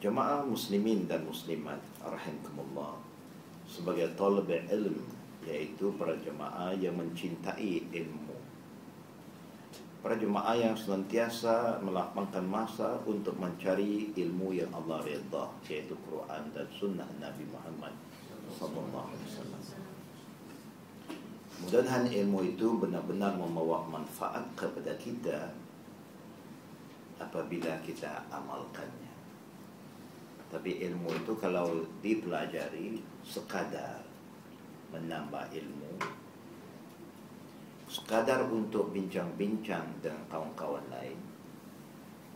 Jemaah muslimin dan muslimat rahimakumullah sebagai talib ilm iaitu para jemaah yang mencintai ilmu. Para jemaah yang senantiasa melapangkan masa untuk mencari ilmu yang Allah redha iaitu Quran dan sunnah Nabi Muhammad sallallahu alaihi wasallam. Mudah-mudahan ilmu itu benar-benar membawa manfaat kepada kita apabila kita amalkannya. Tapi ilmu itu kalau dipelajari sekadar menambah ilmu sekadar untuk bincang-bincang dengan kawan-kawan lain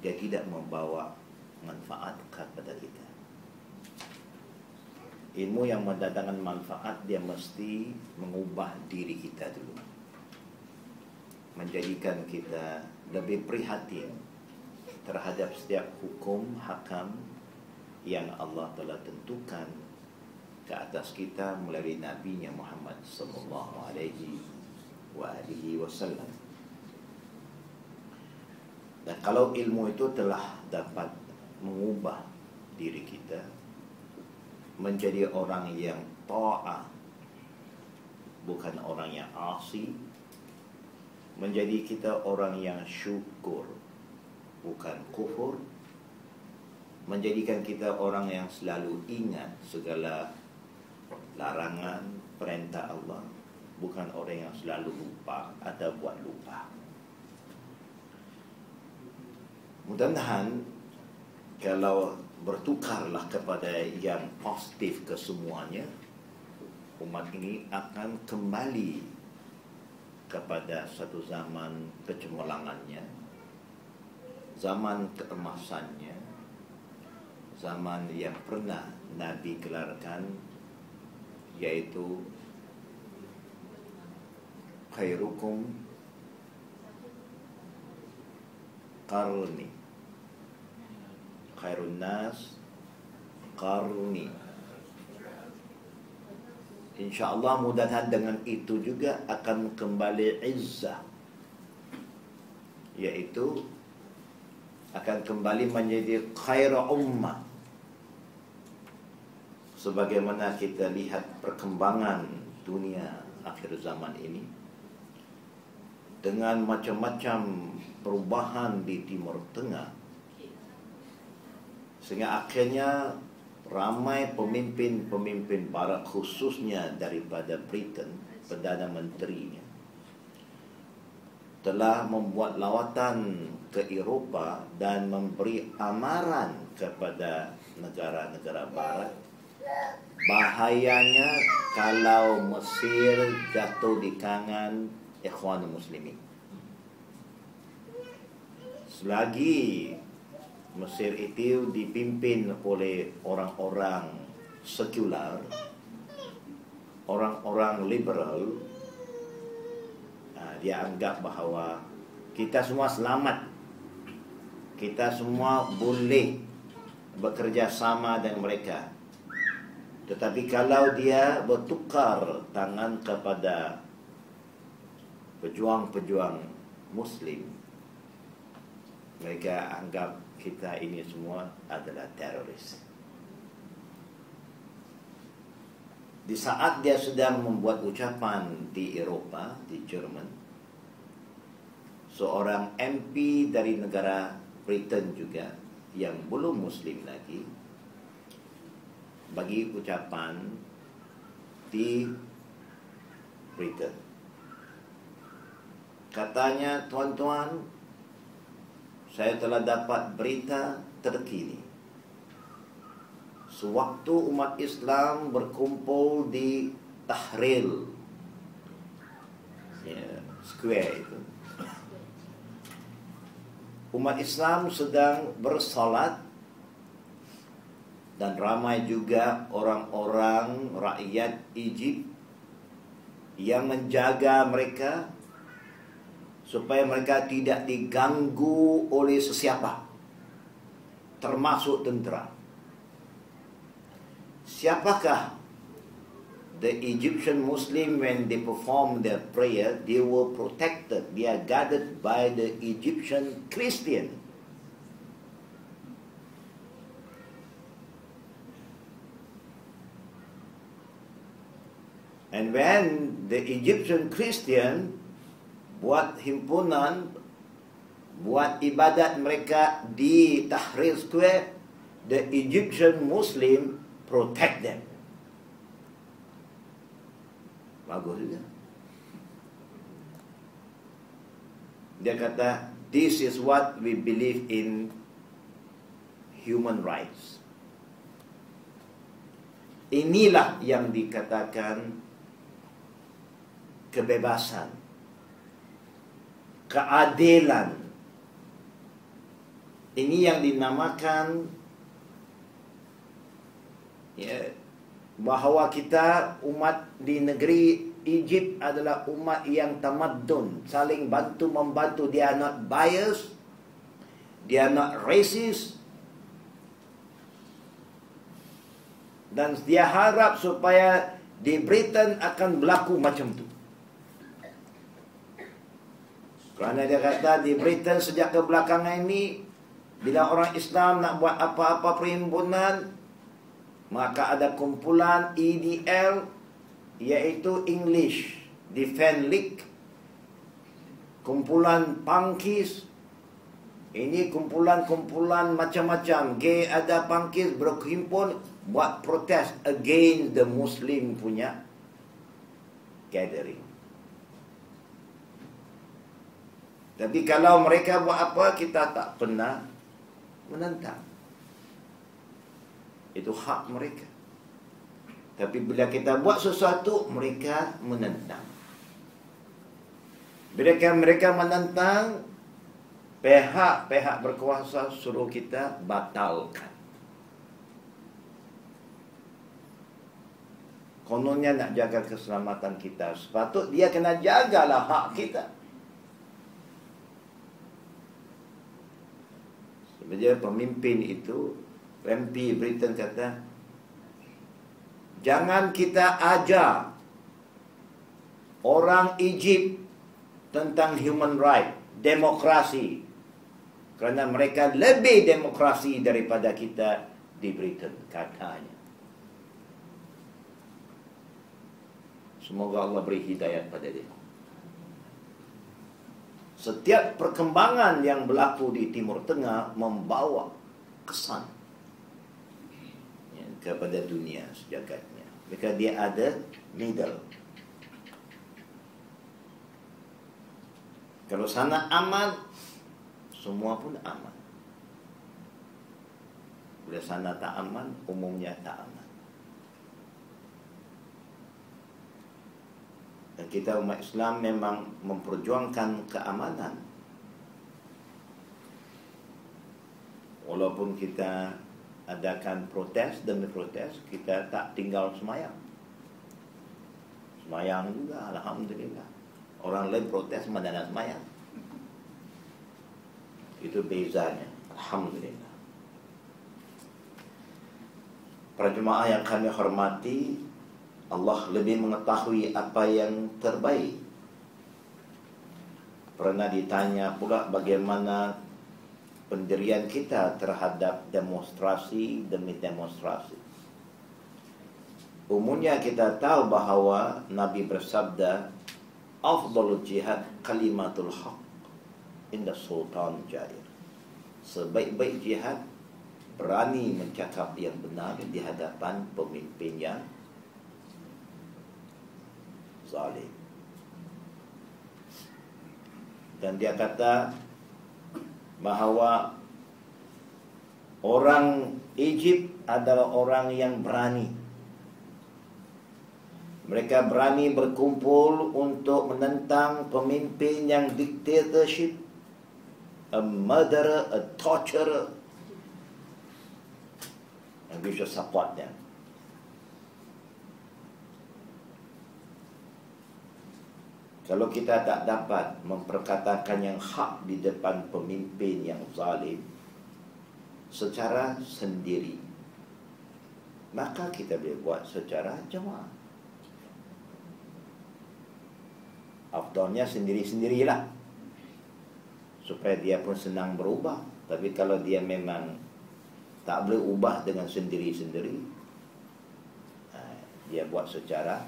dia tidak membawa manfaat kepada kita. Ilmu yang mendatangkan manfaat dia mesti mengubah diri kita dulu. Menjadikan kita lebih prihatin terhadap setiap hukum hakam yang Allah telah tentukan ke atas kita melalui nabinya Muhammad sallallahu alaihi wa alihi wasallam. Dan kalau ilmu itu telah dapat mengubah diri kita menjadi orang yang taat bukan orang yang asi menjadi kita orang yang syukur bukan kufur menjadikan kita orang yang selalu ingat segala larangan perintah Allah. Bukan orang yang selalu lupa atau buat lupa. Mudah-mudahan kalau bertukarlah kepada yang positif kesemuanya umat ini akan kembali kepada satu zaman kecemerlangannya zaman keemasannya zaman yang pernah Nabi gelarkan yaitu khairukum qarni. Khairun nas qarni. InsyaAllah mudah-mudahan dengan itu juga akan kembali izzah Iaitu akan kembali menjadi khair ummah sebagaimana kita lihat perkembangan dunia akhir zaman ini dengan macam-macam perubahan di Timur Tengah sehingga akhirnya ramai pemimpin-pemimpin barat khususnya daripada Britain Perdana Menterinya telah membuat lawatan ke Eropah dan memberi amaran kepada negara-negara barat Bahayanya kalau Mesir jatuh di tangan ikhwan muslimin. Selagi Mesir itu dipimpin oleh orang-orang sekular, orang-orang liberal, dia anggap bahawa kita semua selamat. Kita semua boleh bekerja sama dengan mereka tetapi kalau dia bertukar tangan kepada pejuang-pejuang Muslim, mereka anggap kita ini semua adalah teroris. Di saat dia sedang membuat ucapan di Eropah, di Jerman, seorang MP dari negara Britain juga yang belum Muslim lagi, bagi ucapan di Britain. Katanya, tuan-tuan, saya telah dapat berita terkini. Sewaktu umat Islam berkumpul di Tahrir, ya, square itu, umat Islam sedang bersolat dan ramai juga orang-orang rakyat Egypt yang menjaga mereka supaya mereka tidak diganggu oleh sesiapa. Termasuk tentera. Siapakah the Egyptian Muslim when they perform their prayer they were protected they are guarded by the Egyptian Christian And when the Egyptian Christian buat himpunan, buat ibadat mereka di Tahrir Square, the Egyptian Muslim protect them. Bagus juga. Dia kata, this is what we believe in human rights. Inilah yang dikatakan kebebasan, keadilan. Ini yang dinamakan ya, bahawa kita umat di negeri Egypt adalah umat yang tamadun, saling bantu membantu. Dia not bias, dia not racist, dan dia harap supaya di Britain akan berlaku macam tu. Kerana dia kata di Britain sejak kebelakangan ini bila orang Islam nak buat apa-apa perhimpunan maka ada kumpulan EDL iaitu English Defence League. Kumpulan Punkis ini kumpulan-kumpulan macam-macam. Gay ada Punkis berhimpun buat protes against the Muslim punya gathering Tapi kalau mereka buat apa, kita tak pernah menentang. Itu hak mereka. Tapi bila kita buat sesuatu, mereka menentang. Bila mereka menentang, pihak-pihak berkuasa suruh kita batalkan. Kononnya nak jaga keselamatan kita. Sepatut dia kena jagalah hak kita. Sebenarnya pemimpin itu MP Britain kata Jangan kita ajar Orang Egypt Tentang human right Demokrasi Kerana mereka lebih demokrasi Daripada kita di Britain Katanya. Semoga Allah beri hidayat pada dia setiap perkembangan yang berlaku di Timur Tengah membawa kesan kepada dunia sejagatnya. Maka dia ada middle. Kalau sana aman, semua pun aman. Bila sana tak aman, umumnya tak aman. Dan kita umat Islam memang memperjuangkan keamanan. Walaupun kita adakan protes demi protes, kita tak tinggal semayang. Semayang juga, Alhamdulillah. Orang lain protes, mana semayang. Itu bezanya. Alhamdulillah. Para jemaah yang kami hormati, Allah lebih mengetahui apa yang terbaik. Pernah ditanya pula bagaimana pendirian kita terhadap demonstrasi demi demonstrasi. Umumnya kita tahu bahawa Nabi bersabda, Afdalul jihad kalimatul haq inda sultan jair. Sebaik-baik jihad berani mencakap yang benar di hadapan pemimpin yang zalim. Dan dia kata bahawa orang Egypt adalah orang yang berani. Mereka berani berkumpul untuk menentang pemimpin yang dictatorship, a murderer, a torturer. And we should support them. Kalau kita tak dapat memperkatakan yang hak di depan pemimpin yang zalim secara sendiri, maka kita boleh buat secara jemaah. Afdolnya sendiri-sendirilah supaya dia pun senang berubah. Tapi kalau dia memang tak boleh ubah dengan sendiri-sendiri, ha, dia buat secara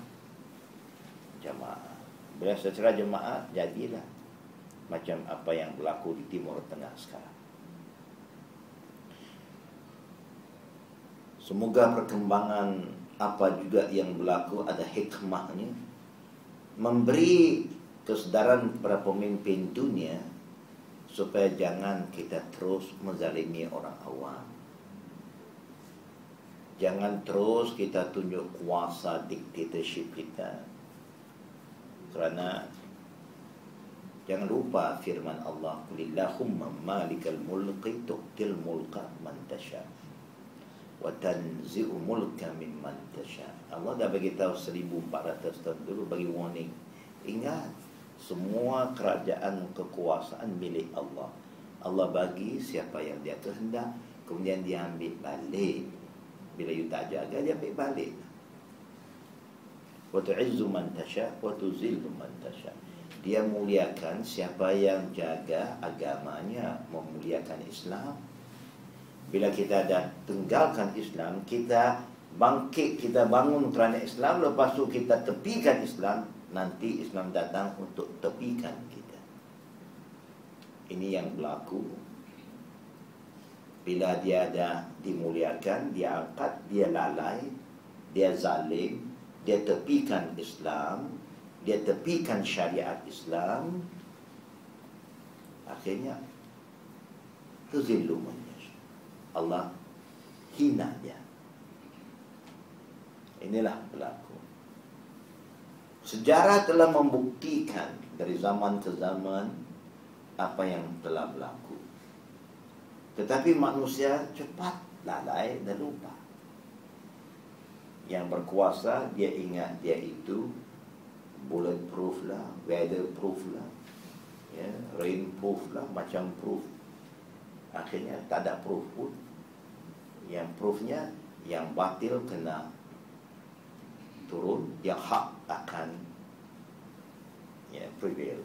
jamaah. Bila secara jemaah jadilah macam apa yang berlaku di Timur Tengah sekarang. Semoga perkembangan apa juga yang berlaku ada hikmahnya memberi kesedaran kepada pemimpin dunia supaya jangan kita terus menzalimi orang awam. Jangan terus kita tunjuk kuasa dictatorship kita. Kerana jangan lupa firman Allah, "Qulillahumma malikal mulki tu'til mulka man tasha' wa tanzi'u mulka mimman tasha. Allah dah bagi tahu 1400 tahun dulu bagi warning. Ingat semua kerajaan kekuasaan milik Allah. Allah bagi siapa yang dia kehendak kemudian dia ambil balik. Bila you tak jaga dia ambil balik. Wa tu'izzu man tasha wa tuzillu man tasha. Dia muliakan siapa yang jaga agamanya, memuliakan Islam, bila kita dah tinggalkan Islam kita bangkit kita bangun kerana Islam lepas tu kita tepikan Islam nanti Islam datang untuk tepikan kita. Ini yang berlaku. Bila dia dah dimuliakan dia angkat dia lalai dia zalim dia tepikan Islam dia tepikan syariat Islam akhirnya kezilluman Allah hina dia. Inilah berlaku. Sejarah telah membuktikan dari zaman ke zaman apa yang telah berlaku. Tetapi manusia cepat lalai dan lupa. Yang berkuasa dia ingat dia itu bulletproof lah, weatherproof lah, ya, rainproof lah, macam proof. Akhirnya tak ada proof pun. Yang proofnya yang batil kena turun yang hak akan ya prevail.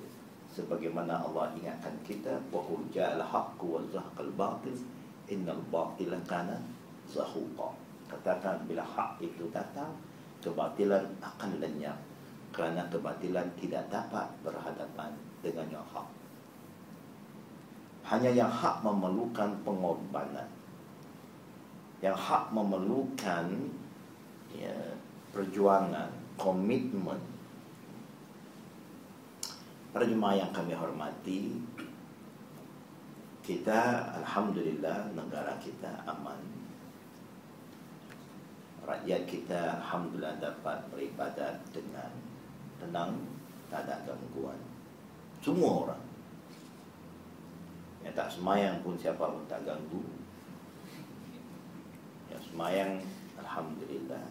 Sebagaimana Allah ingatkan kita wa qul ja'al haqqu wa zahqal batil innal batila kana zahuqa katakan bila hak itu datang kebatilan akan lenyap kerana kebatilan tidak dapat berhadapan dengan yang hak hanya yang hak memerlukan pengorbanan yang hak memerlukan ya, perjuangan, komitmen. Para jemaah yang kami hormati, kita alhamdulillah negara kita aman. Rakyat kita alhamdulillah dapat beribadat dengan tenang, tak ada gangguan. Semua orang. Yang tak semayang pun siapa pun tak ganggu semayang Alhamdulillah